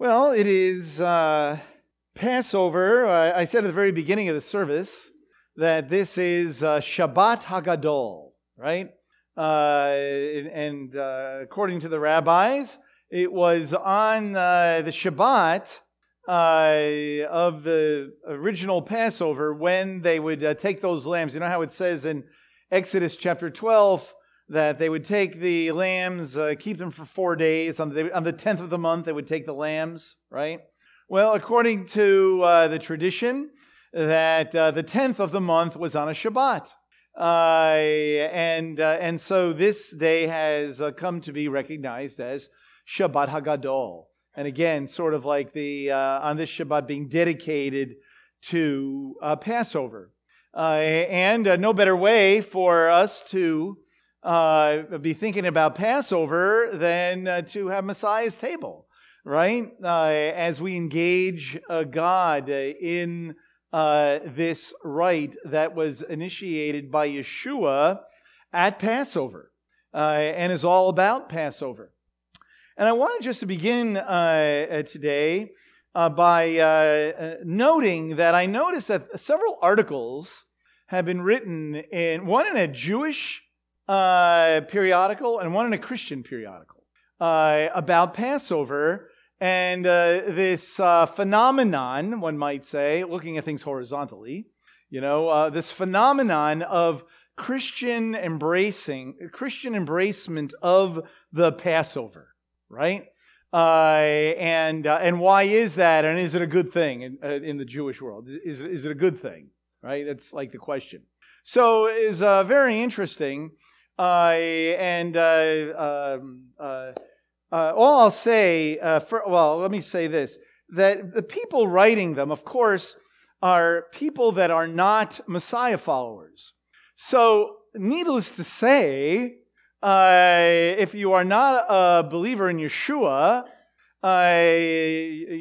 Well, it is uh, Passover. I, I said at the very beginning of the service that this is uh, Shabbat Hagadol, right? Uh, and uh, according to the rabbis, it was on uh, the Shabbat uh, of the original Passover when they would take those lambs. You know how it says in Exodus chapter 12 that they would take the lambs, uh, keep them for four days. On the, on the 10th of the month, they would take the lambs, right? Well, according to uh, the tradition, that uh, the 10th of the month was on a Shabbat. Uh, and, and so this day has come to be recognized as Shabbat Hagadol. And again, sort of like the uh, on this Shabbat being dedicated to uh, Passover. Uh, and uh, no better way for us to uh, be thinking about Passover than uh, to have Messiah's table, right? as we engage God in this rite that was initiated by Yeshua at Passover and is all about Passover. And I wanted just to begin uh, uh, today uh, by uh, uh, noting that I noticed that several articles have been written in one in a Jewish uh, periodical and one in a Christian periodical about Passover and this phenomenon, one might say, looking at things horizontally, you know, this phenomenon of Christian embracing, Christian embracement of the Passover right? Uh, and uh, and why is that? And is it a good thing in, uh, in the Jewish world? Is, is it a good thing? Right? That's like the question. So is uh, very interesting. Uh, and uh, um, all I'll say, for, well, let me say this: that the people writing them, of course, are people that are not Messiah followers. So, needless to say, uh, if you are not a believer in Yeshua, uh,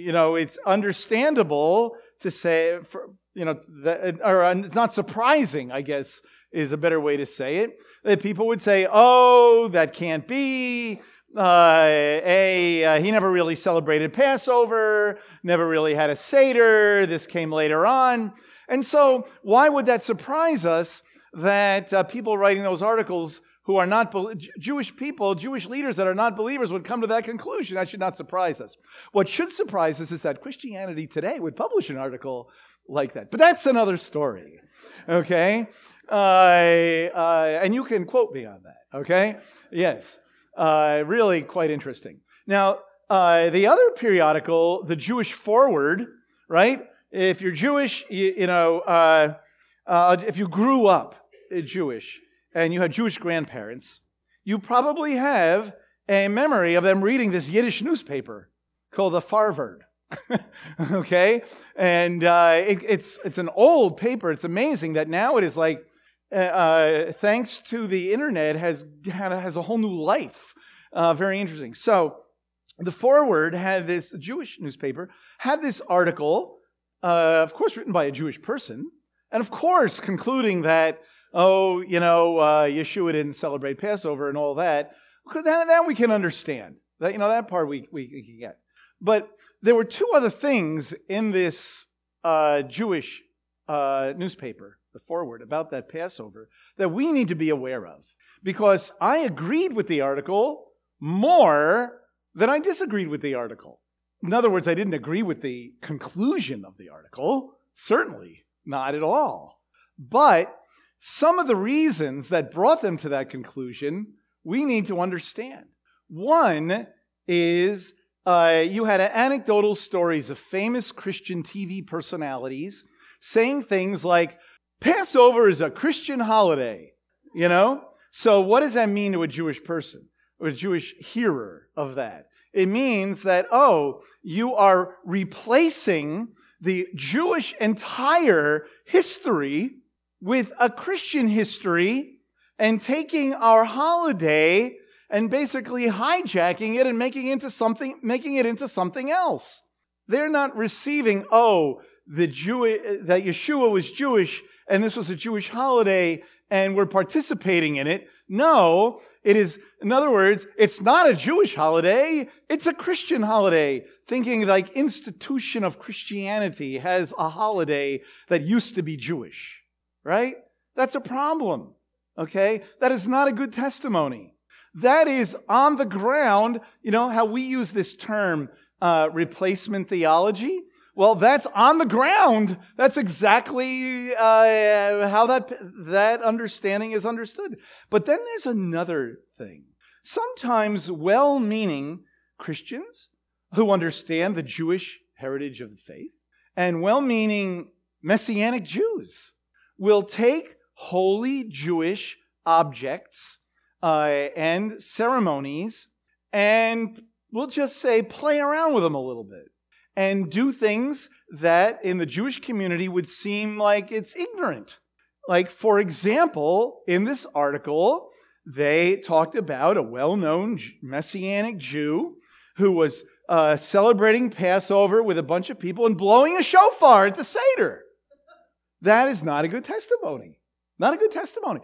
you know, it's understandable to say, for, you know, that, or it's not surprising, I guess, is a better way to say it, that people would say, oh, that can't be. Uh, a, uh, he never really celebrated Passover, never really had a Seder. This came later on. And so, why would that surprise us that uh, people writing those articles who are not Jewish people, Jewish leaders that are not believers would come to that conclusion. That should not surprise us. What should surprise us is that Christianity Today would publish an article like that. But that's another story, okay? And you can quote me on that, okay? Yes, uh, really quite interesting. Now, uh, the other periodical, the Jewish Forward, right? If you're Jewish, you, you know, uh, if you grew up Jewish, and you had Jewish grandparents, you probably have a memory of them reading this Yiddish newspaper called the Farvard. okay, and uh, it, it's it's an old paper. It's amazing that now it is like, uh, uh thanks to the internet, has has a whole new life. Uh, very interesting. So, the Forward had this Jewish newspaper had this article, uh, of course, written by a Jewish person, and of course, concluding that oh, you know, uh, Yeshua didn't celebrate Passover and all that. That, that we can understand. That, you know, that part we, we, we can get. But there were two other things in this uh, Jewish uh, newspaper, the forward, about that Passover that we need to be aware of. Because I agreed with the article more than I disagreed with the article. In other words, I didn't agree with the conclusion of the article. Certainly not at all. But some of the reasons that brought them to that conclusion we need to understand. One is uh, you had anecdotal stories of famous Christian TV personalities saying things like, Passover is a Christian holiday, you know? So, what does that mean to a Jewish person or a Jewish hearer of that? It means that, oh, you are replacing the Jewish entire history with a Christian history and taking our holiday and basically hijacking it and making it into something making it into something else. They're not receiving, oh, the Jew that Yeshua was Jewish and this was a Jewish holiday and we're participating in it. No, it is, in other words, it's not a Jewish holiday, it's a Christian holiday. thinking like institution of Christianity has a holiday that used to be Jewish, right? That's a problem. Okay? That is not a good testimony. That is on the ground, you know, how we use this term, uh, replacement theology. Well, that's on the ground. That's exactly uh, how that, that understanding is understood. But then there's another thing. Sometimes well meaning Christians who understand the Jewish heritage of the faith and well meaning Messianic Jews will take holy Jewish objects uh, and ceremonies and we'll just say play around with them a little bit and do things that in the Jewish community would seem like it's ignorant. Like, for example, in this article, they talked about a well known Messianic Jew who was uh, celebrating Passover with a bunch of people and blowing a shofar at the Seder. That is not a good testimony. Not a good testimony.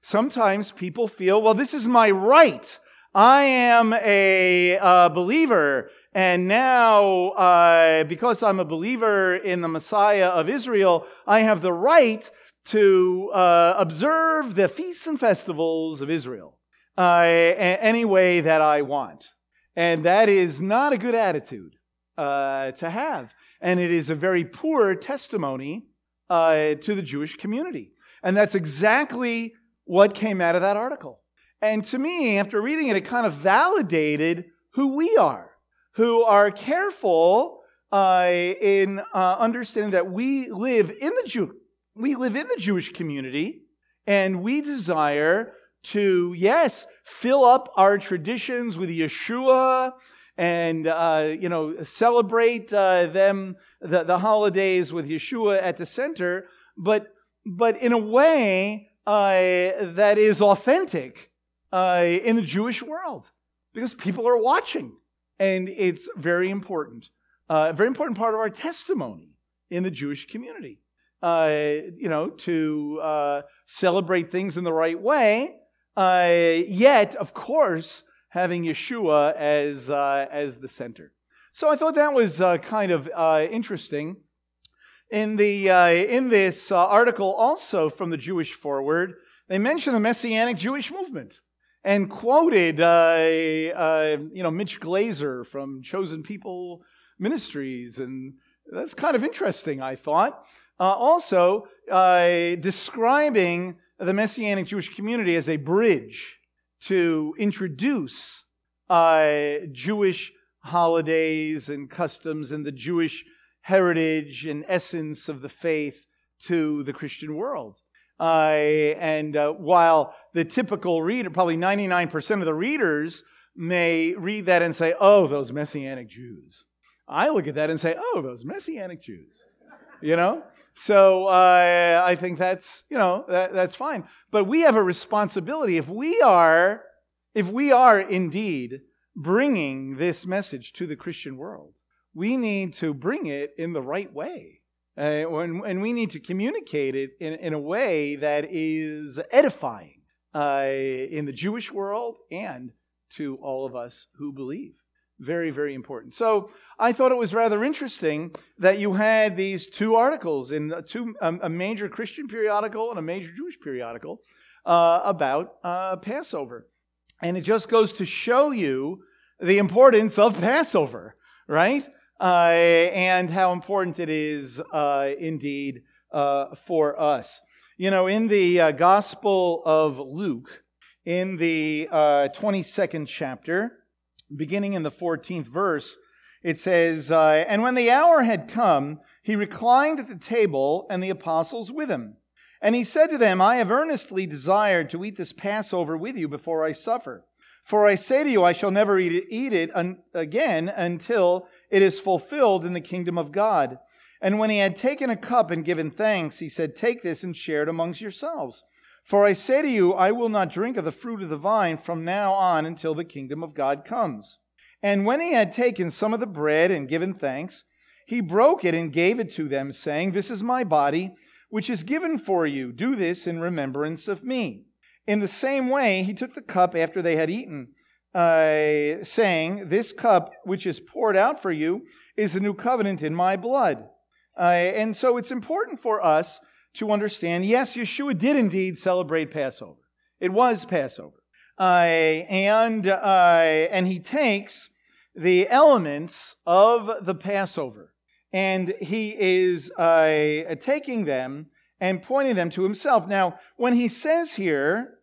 Sometimes people feel, well, this is my right. I am a uh, believer, and now, uh, because I'm a believer in the Messiah of Israel, I have the right to uh, observe the feasts and festivals of Israel uh, any way that I want. And that is not a good attitude uh, to have. And it is a very poor testimony uh, to the Jewish community. And that's exactly what came out of that article. And to me, after reading it, it kind of validated who we are, who are careful uh, in uh, understanding that we live in the Jew, we live in the Jewish community, and we desire to, yes, fill up our traditions with Yeshua and, uh, you know, celebrate uh, them, the, the holidays with Yeshua at the center, but, but in a way uh, that is authentic uh, in the Jewish world because people are watching. And it's very important, uh, a very important part of our testimony in the Jewish community. Uh, you know, to uh, celebrate things in the right way, uh, yet, of course, having Yeshua as, uh, as the center. So I thought that was uh, kind of interesting. In, the, in this article, also from the Jewish Forward, they mention the Messianic Jewish movement and quoted, you know, Mitch Glaser from Chosen People Ministries, and that's kind of interesting, I thought. also, describing the Messianic Jewish community as a bridge to introduce uh, Jewish holidays and customs and the Jewish heritage and essence of the faith to the Christian world. Uh, and uh, while the typical reader, probably 99% of the readers, may read that and say, oh, those Messianic Jews. I look at that and say, oh, those Messianic Jews. You know? So uh, I think that's you know that, that's fine. But we have a responsibility if we are if we are indeed bringing this message to the Christian world, we need to bring it in the right way. Uh, when, and we need to communicate it in, in a way that is edifying uh, in the Jewish world and to all of us who believe. Very, very important. So I thought it was rather interesting that you had these two articles in two, a major Christian periodical and a major Jewish periodical uh, about uh, Passover. And it just goes to show you the importance of Passover, right? Uh, and how important it is uh, indeed uh, for us. You know, in the uh, Gospel of Luke, in the 22nd chapter, beginning in the 14th verse, it says, uh, And when the hour had come, he reclined at the table, and the apostles with him. And he said to them, I have earnestly desired to eat this Passover with you before I suffer. For I say to you, I shall never eat it, eat it un- again until it is fulfilled in the kingdom of God. And when he had taken a cup and given thanks, he said, Take this and share it amongst yourselves. For I say to you, I will not drink of the fruit of the vine from now on until the kingdom of God comes. And when he had taken some of the bread and given thanks, he broke it and gave it to them, saying, This is my body, which is given for you. Do this in remembrance of me. In the same way, he took the cup after they had eaten uh, saying, This cup which is poured out for you is the new covenant in my blood. Uh, and so it's important for us to understand yes, Yeshua did indeed celebrate Passover. It was Passover. Uh, and, uh, and he takes the elements of the Passover and he is uh, taking them and pointing them to himself. Now, when he says here,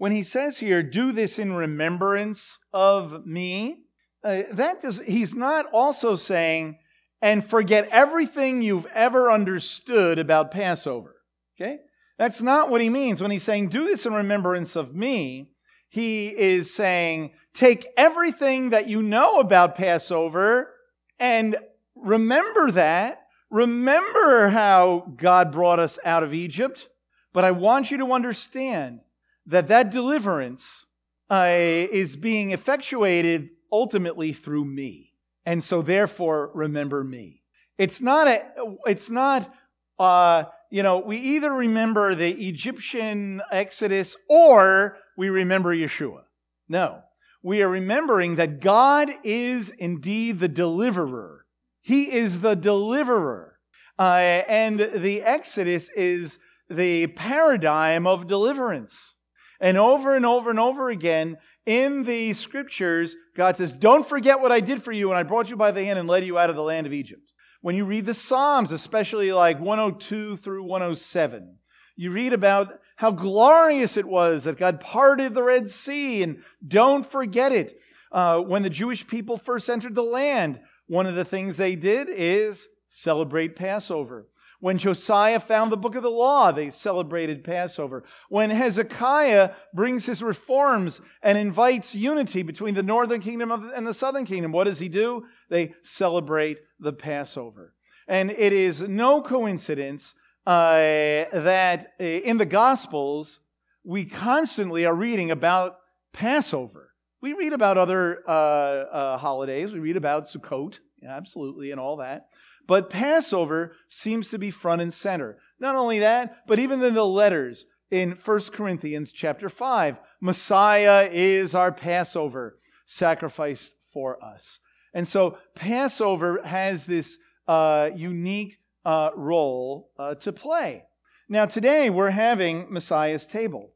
when he says here, do this in remembrance of me, uh, that does, he's not also saying, and forget everything you've ever understood about Passover. Okay? That's not what he means. When he's saying, do this in remembrance of me, he is saying, take everything that you know about Passover and remember that. Remember how God brought us out of Egypt. But I want you to understand that that deliverance uh, is being effectuated ultimately through me. And so therefore remember me. It's not a, it's not, uh, you know, we either remember the Egyptian exodus or we remember Yeshua. No. We are remembering that God is indeed the deliverer. He is the deliverer. Uh, and the Exodus is the paradigm of deliverance. And over and over and over again in the scriptures, God says, Don't forget what I did for you when I brought you by the hand and led you out of the land of Egypt. When you read the Psalms, especially like 102 through 107, you read about how glorious it was that God parted the Red Sea, and don't forget it. Uh, when the Jewish people first entered the land, one of the things they did is celebrate Passover. When Josiah found the book of the law, they celebrated Passover. When Hezekiah brings his reforms and invites unity between the northern kingdom and the southern kingdom, what does he do? They celebrate the Passover. And it is no coincidence uh, that uh, in the Gospels, we constantly are reading about Passover. We read about other uh, uh holidays, we read about Sukkot, absolutely, and all that. But Passover seems to be front and center. Not only that, but even in the letters in 1 Corinthians chapter 5, Messiah is our Passover sacrificed for us. And so Passover has this uh, unique uh, role uh, to play. Now, today we're having Messiah's table.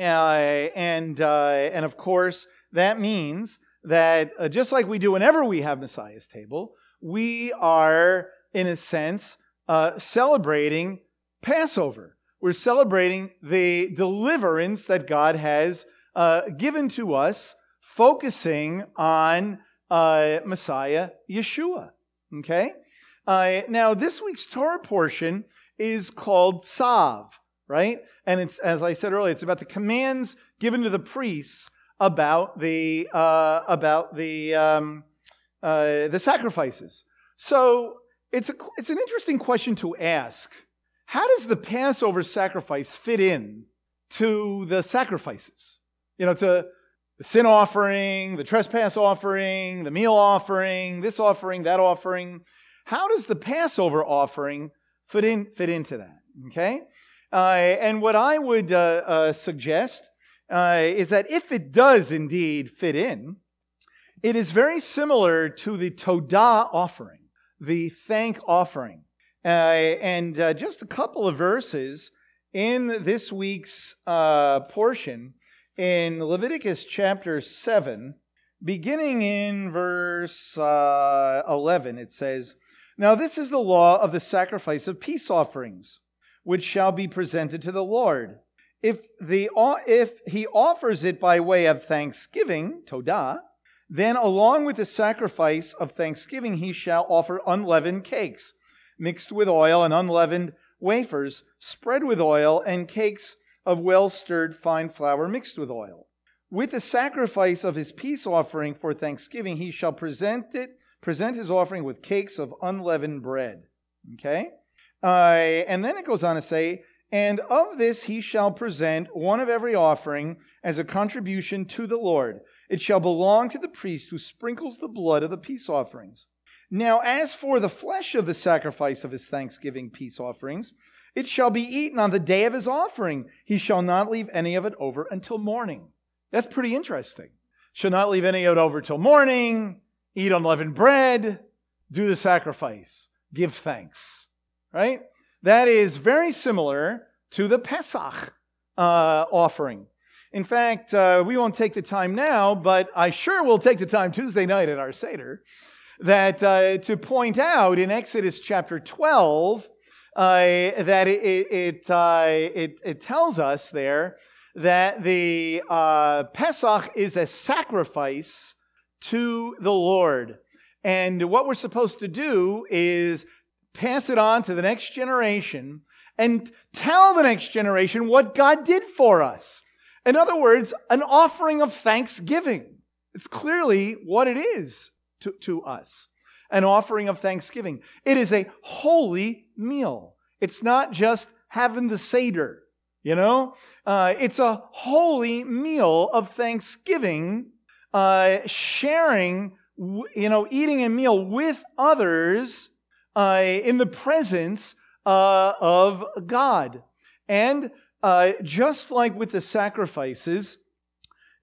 Uh, and, uh, and of course, that means that uh, just like we do whenever we have Messiah's table, we are, in a sense, uh, celebrating Passover. We're celebrating the deliverance that God has uh, given to us, focusing on uh, Messiah Yeshua. Okay? Uh, now, this week's Torah portion is called Tzav, right? And it's, as I said earlier, it's about the commands given to the priests about the, uh, about the, um, uh, the sacrifices. So it's, a, it's an interesting question to ask. How does the Passover sacrifice fit in to the sacrifices? You know, to the sin offering, the trespass offering, the meal offering, this offering, that offering. How does the Passover offering fit, in, fit into that? Okay? Uh, and what I would uh, uh, suggest uh, is that if it does indeed fit in, it is very similar to the Todah offering, the thank offering. Uh, and uh, just a couple of verses in this week's uh, portion in Leviticus chapter 7, beginning in verse uh, 11, it says, Now this is the law of the sacrifice of peace offerings, which shall be presented to the Lord. If, the, if he offers it by way of thanksgiving, Todah, then, along with the sacrifice of thanksgiving, he shall offer unleavened cakes, mixed with oil, and unleavened wafers, spread with oil, and cakes of well stirred fine flour mixed with oil. With the sacrifice of his peace offering for thanksgiving, he shall present it, present his offering with cakes of unleavened bread. Okay? Uh, and then it goes on to say, and of this he shall present one of every offering as a contribution to the Lord. It shall belong to the priest who sprinkles the blood of the peace offerings. Now, as for the flesh of the sacrifice of his thanksgiving peace offerings, it shall be eaten on the day of his offering. He shall not leave any of it over until morning. That's pretty interesting. Shall not leave any of it over till morning. Eat unleavened bread. Do the sacrifice. Give thanks. Right? That is very similar to the Pesach uh, offering. In fact, uh, we won't take the time now, but I sure will take the time Tuesday night at our Seder that uh, to point out in Exodus chapter 12 uh, that it, it, uh, it, it, tells us there that the uh, Pesach is a sacrifice to the Lord. And what we're supposed to do is pass it on to the next generation and tell the next generation what God did for us. In other words, an offering of thanksgiving. It's clearly what it is to, to us an offering of thanksgiving. It is a holy meal. It's not just having the Seder, you know? Uh, it's a holy meal of thanksgiving, uh, sharing, you know, eating a meal with others uh, in the presence uh, of God. And uh, just like with the sacrifices,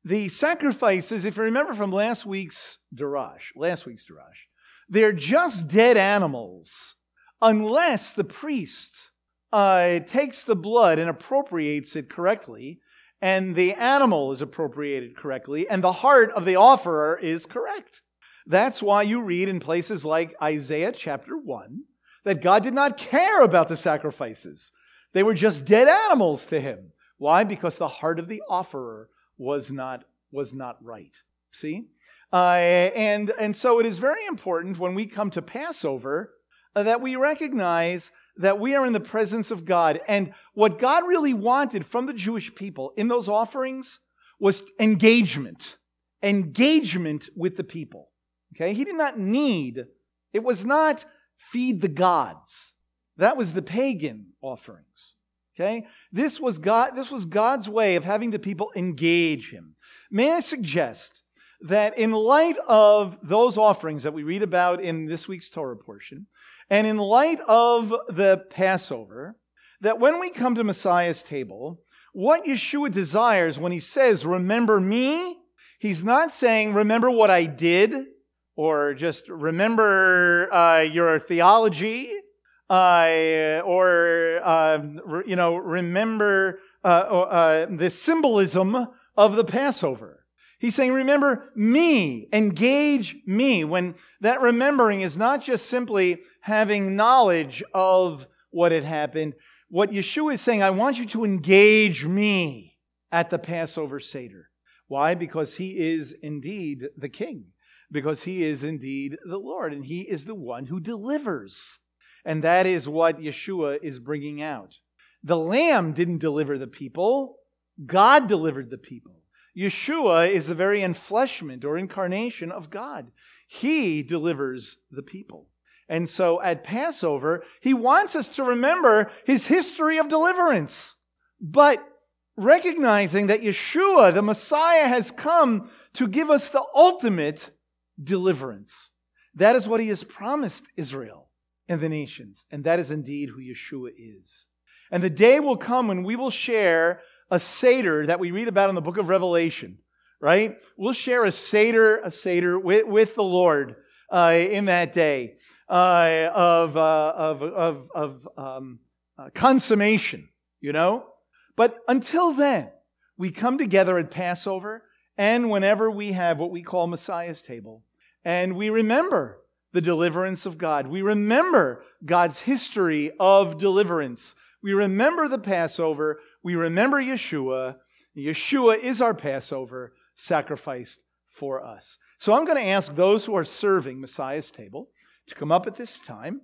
the sacrifices, if you remember from last week's Darash, last week's Darash, they're just dead animals unless the priest uh, takes the blood and appropriates it correctly, and the animal is appropriated correctly, and the heart of the offerer is correct. That's why you read in places like Isaiah chapter 1 that God did not care about the sacrifices. They were just dead animals to him. Why? Because the heart of the offerer was not, was not right. See? Uh, and, and so it is very important when we come to Passover uh, that we recognize that we are in the presence of God. And what God really wanted from the Jewish people in those offerings was engagement, engagement with the people. Okay? He did not need, it was not feed the gods. That was the pagan offerings. Okay? This was God, this was God's way of having the people engage him. May I suggest that in light of those offerings that we read about in this week's Torah portion, and in light of the Passover, that when we come to Messiah's table, what Yeshua desires when he says, Remember me, he's not saying, Remember what I did, or just remember uh, your theology, uh, or, uh, you know, remember uh, uh, the symbolism of the Passover. He's saying, remember me, engage me. When that remembering is not just simply having knowledge of what had happened. What Yeshua is saying, I want you to engage me at the Passover Seder. Why? Because he is indeed the king, because he is indeed the Lord, and he is the one who delivers. And that is what Yeshua is bringing out. The Lamb didn't deliver the people, God delivered the people. Yeshua is the very enfleshment or incarnation of God. He delivers the people. And so at Passover, he wants us to remember his history of deliverance. But recognizing that Yeshua, the Messiah, has come to give us the ultimate deliverance. That is what he has promised Israel and the nations. And that is indeed who Yeshua is. And the day will come when we will share a Seder that we read about in the book of Revelation, right? We'll share a Seder, a Seder with, with the Lord uh, in that day uh, of, uh, of, of, of um, uh, consummation, you know? But until then, we come together at Passover and whenever we have what we call Messiah's table, and we remember the deliverance of God. We remember God's history of deliverance. We remember the Passover. We remember Yeshua. Yeshua is our Passover sacrificed for us. So I'm going to ask those who are serving Messiah's table to come up at this time.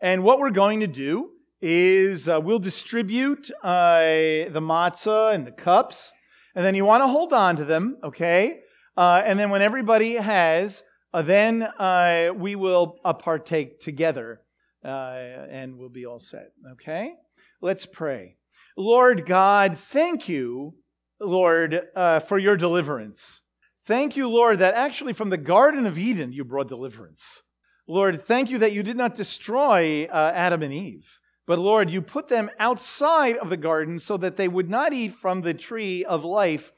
And what we're going to do is uh, we'll distribute uh, the matzah and the cups. And then you want to hold on to them, okay? Uh, and then when everybody has, uh, then uh, we will uh, partake together and we'll be all set, okay? Let's pray. Lord God, thank you, Lord, for your deliverance. Thank you, Lord, that actually from the Garden of Eden you brought deliverance. Lord, thank you that you did not destroy uh, Adam and Eve, but Lord, you put them outside of the garden so that they would not eat from the tree of life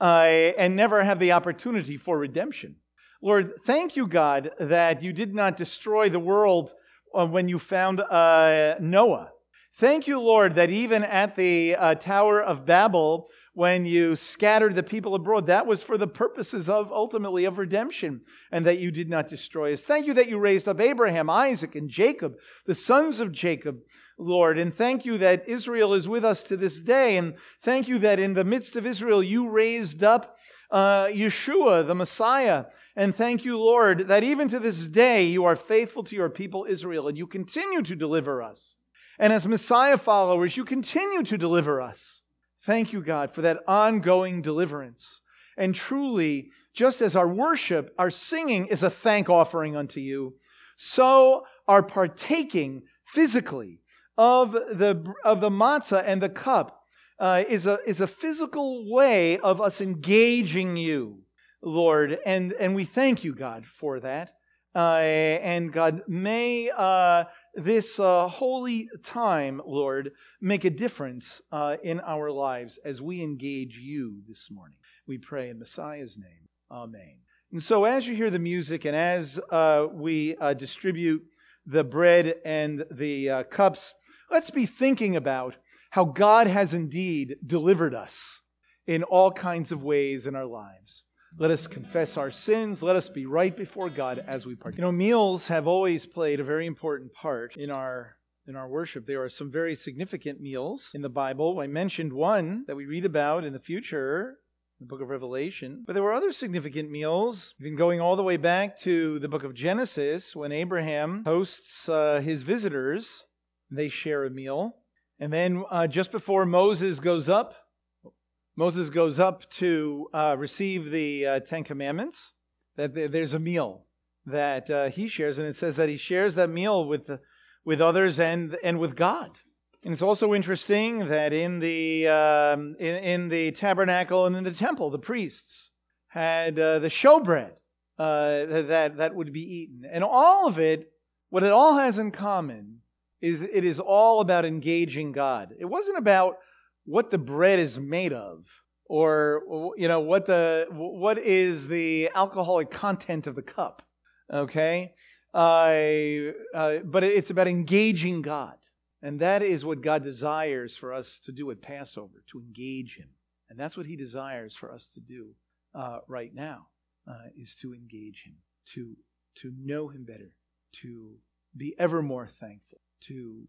uh, and never have the opportunity for redemption. Lord, thank you, God, that you did not destroy the world uh, when you found uh, Noah. Thank you, Lord, that even at the uh, Tower of Babel, when you scattered the people abroad, that was for the purposes of ultimately of redemption, and that you did not destroy us. Thank you that you raised up Abraham, Isaac, and Jacob, the sons of Jacob, Lord. And thank you that Israel is with us to this day. And thank you that in the midst of Israel, you raised up uh, Yeshua, the Messiah. And thank you, Lord, that even to this day, you are faithful to your people, Israel, and you continue to deliver us. And as Messiah followers, you continue to deliver us. Thank you, God, for that ongoing deliverance. And truly, just as our worship, our singing is a thank offering unto you, so our partaking physically of the, of the matzah and the cup uh, is, a, is a physical way of us engaging you, Lord. And, and we thank you, God, for that. Uh, and God, may uh, this uh, holy time, Lord, make a difference uh, in our lives as we engage you this morning. We pray in Messiah's name. Amen. And so, as you hear the music and as uh, we uh, distribute the bread and the cups, let's be thinking about how God has indeed delivered us in all kinds of ways in our lives. Let us confess our sins. Let us be right before God as we partake. You know, meals have always played a very important part in our in our worship. There are some very significant meals in the Bible. I mentioned one that we read about in the future, the book of Revelation. But there were other significant meals, even going all the way back to the book of Genesis when Abraham hosts uh, his visitors. They share a meal. And then uh, just before Moses goes up Moses goes up to uh, receive the uh, Ten Commandments, that there's a meal that uh, he shares, and it says that he shares that meal with, with others and, and with God. And it's also interesting that in the, um, in, in, the tabernacle and in the temple, the priests had uh, the showbread uh, that, that would be eaten. And all of it, what it all has in common is it is all about engaging God. It wasn't about what the bread is made of or you know what the what is the alcoholic content of the cup okay? Uh, uh, but it's about engaging god and that is what god desires for us to do at passover to engage him. And that's what he desires for us to do uh, right now uh, is to engage him to to know him better to be ever more thankful to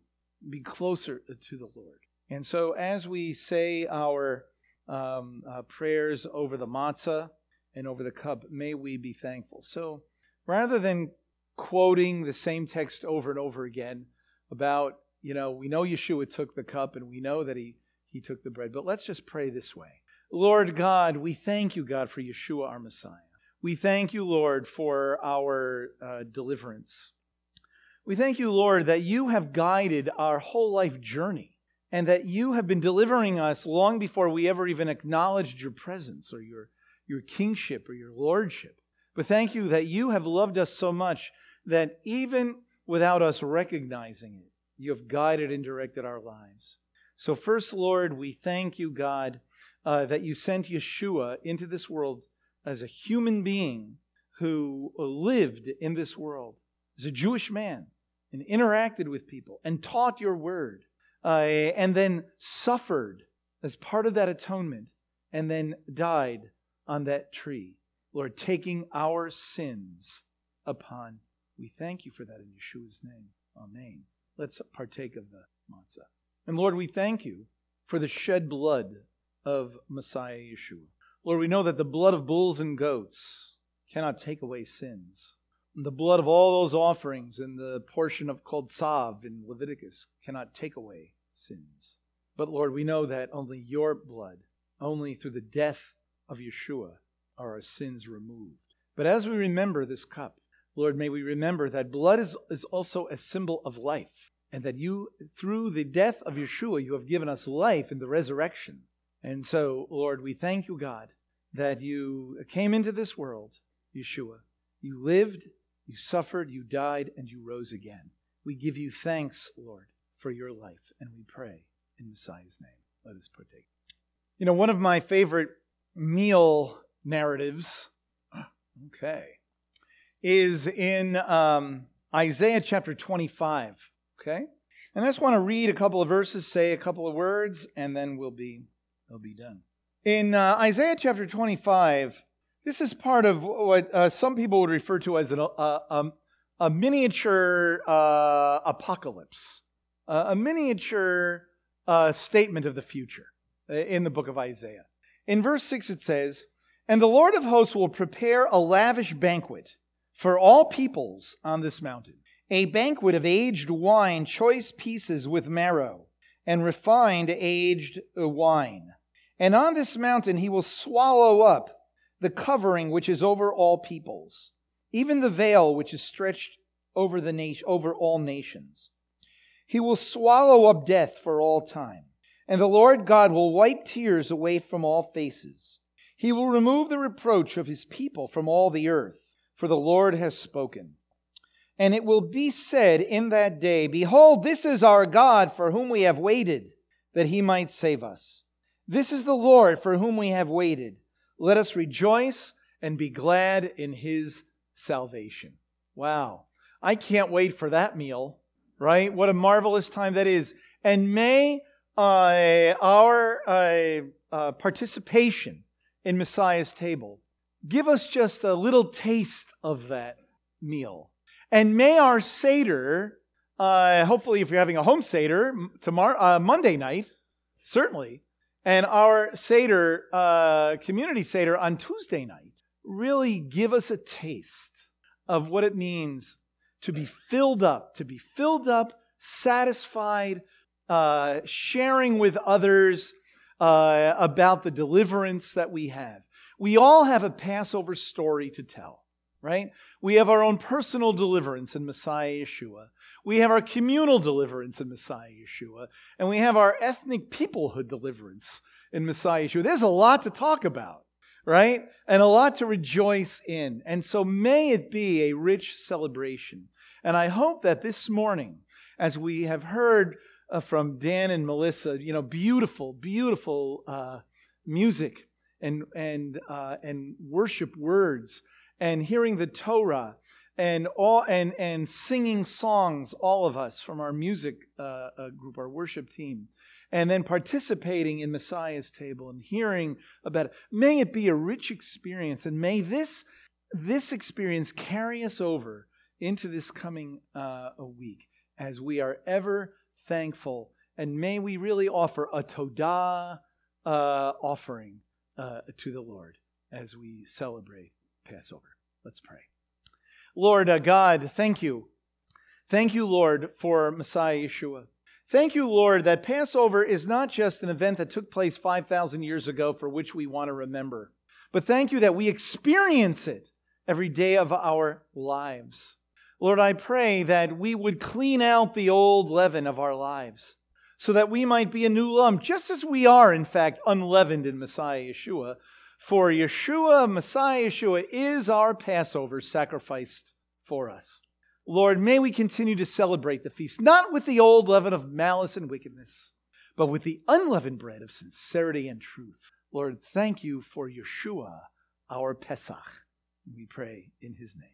be closer to the lord and so, as we say our um, uh, prayers over the matzah and over the cup, may we be thankful. So, rather than quoting the same text over and over again about, you know, we know Yeshua took the cup and we know that he, he took the bread, but let's just pray this way Lord God, we thank you, God, for Yeshua, our Messiah. We thank you, Lord, for our uh, deliverance. We thank you, Lord, that you have guided our whole life journey and that you have been delivering us long before we ever even acknowledged your presence or your, your kingship or your lordship. But thank you that you have loved us so much that even without us recognizing it, you have guided and directed our lives. So, first, Lord, we thank you, God, uh, that you sent Yeshua into this world as a human being who lived in this world as a Jewish man and interacted with people and taught your word uh, and then suffered as part of that atonement, and then died on that tree. Lord, taking our sins upon. We thank you for that in Yeshua's name. Amen. Let's partake of the matzah. And Lord, we thank you for the shed blood of Messiah Yeshua. Lord, we know that the blood of bulls and goats cannot take away sins. The blood of all those offerings in the portion of called Tzav in Leviticus cannot take away sins. But Lord, we know that only your blood, only through the death of Yeshua, are our sins removed. But as we remember this cup, Lord, may we remember that blood is, is also a symbol of life, and that you, through the death of Yeshua, you have given us life in the resurrection. And so, Lord, we thank you, God, that you came into this world, Yeshua. You lived, you suffered, you died, and you rose again. We give you thanks, Lord for your life. And we pray in Messiah's name. Let us partake. You know, one of my favorite meal narratives, okay, is in um, Isaiah chapter 25, okay? And I just want to read a couple of verses, say a couple of words, and then we'll be, we'll be done. In uh, Isaiah chapter 25, this is part of what uh, some people would refer to as an, uh, um, a miniature uh, apocalypse, uh, a miniature uh, statement of the future uh, in the book of Isaiah. In verse 6, it says, And the Lord of hosts will prepare a lavish banquet for all peoples on this mountain, a banquet of aged wine, choice pieces with marrow, and refined aged wine. And on this mountain he will swallow up the covering which is over all peoples even the veil which is stretched over the nation over all nations. He will swallow up death for all time, and the Lord God will wipe tears away from all faces. He will remove the reproach of his people from all the earth, for the Lord has spoken. And it will be said in that day, Behold, this is our God for whom we have waited, that he might save us. This is the Lord for whom we have waited. Let us rejoice and be glad in his salvation. Wow. I can't wait for that meal, right? What a marvelous time that is. And may uh, our uh, uh, participation in Messiah's table give us just a little taste of that meal. And may our Seder, uh, hopefully, if you're having a home Seder tomorrow, uh, Monday night, certainly, and our Seder, uh, community Seder on Tuesday night, really give us a taste of what it means to be filled up, to be filled up, satisfied, uh, sharing with others uh, about the deliverance that we have. We all have a Passover story to tell, right? We have our own personal deliverance in Messiah Yeshua. We have our communal deliverance in Messiah Yeshua. And we have our ethnic peoplehood deliverance in Messiah Yeshua. There's a lot to talk about right? And a lot to rejoice in. And so may it be a rich celebration. And I hope that this morning, as we have heard uh, from Dan and Melissa, you know, beautiful, beautiful uh, music and and uh, and worship words, and hearing the Torah, and all and and singing songs, all of us from our music uh, uh, group, our worship team and then participating in Messiah's table and hearing about it. May it be a rich experience, and may this, this experience carry us over into this coming uh, week as we are ever thankful. And may we really offer a Todah uh, offering uh, to the Lord as we celebrate Passover. Let's pray. Lord uh, God, thank you. Thank you, Lord, for Messiah Yeshua. Thank you, Lord, that Passover is not just an event that took place 5,000 years ago for which we want to remember, but thank you that we experience it every day of our lives. Lord, I pray that we would clean out the old leaven of our lives so that we might be a new lump, just as we are, in fact, unleavened in Messiah Yeshua. For Yeshua, Messiah Yeshua, is our Passover sacrificed for us. Lord, may we continue to celebrate the feast, not with the old leaven of malice and wickedness, but with the unleavened bread of sincerity and truth. Lord, thank you for Yeshua, our Pesach. We pray in his name.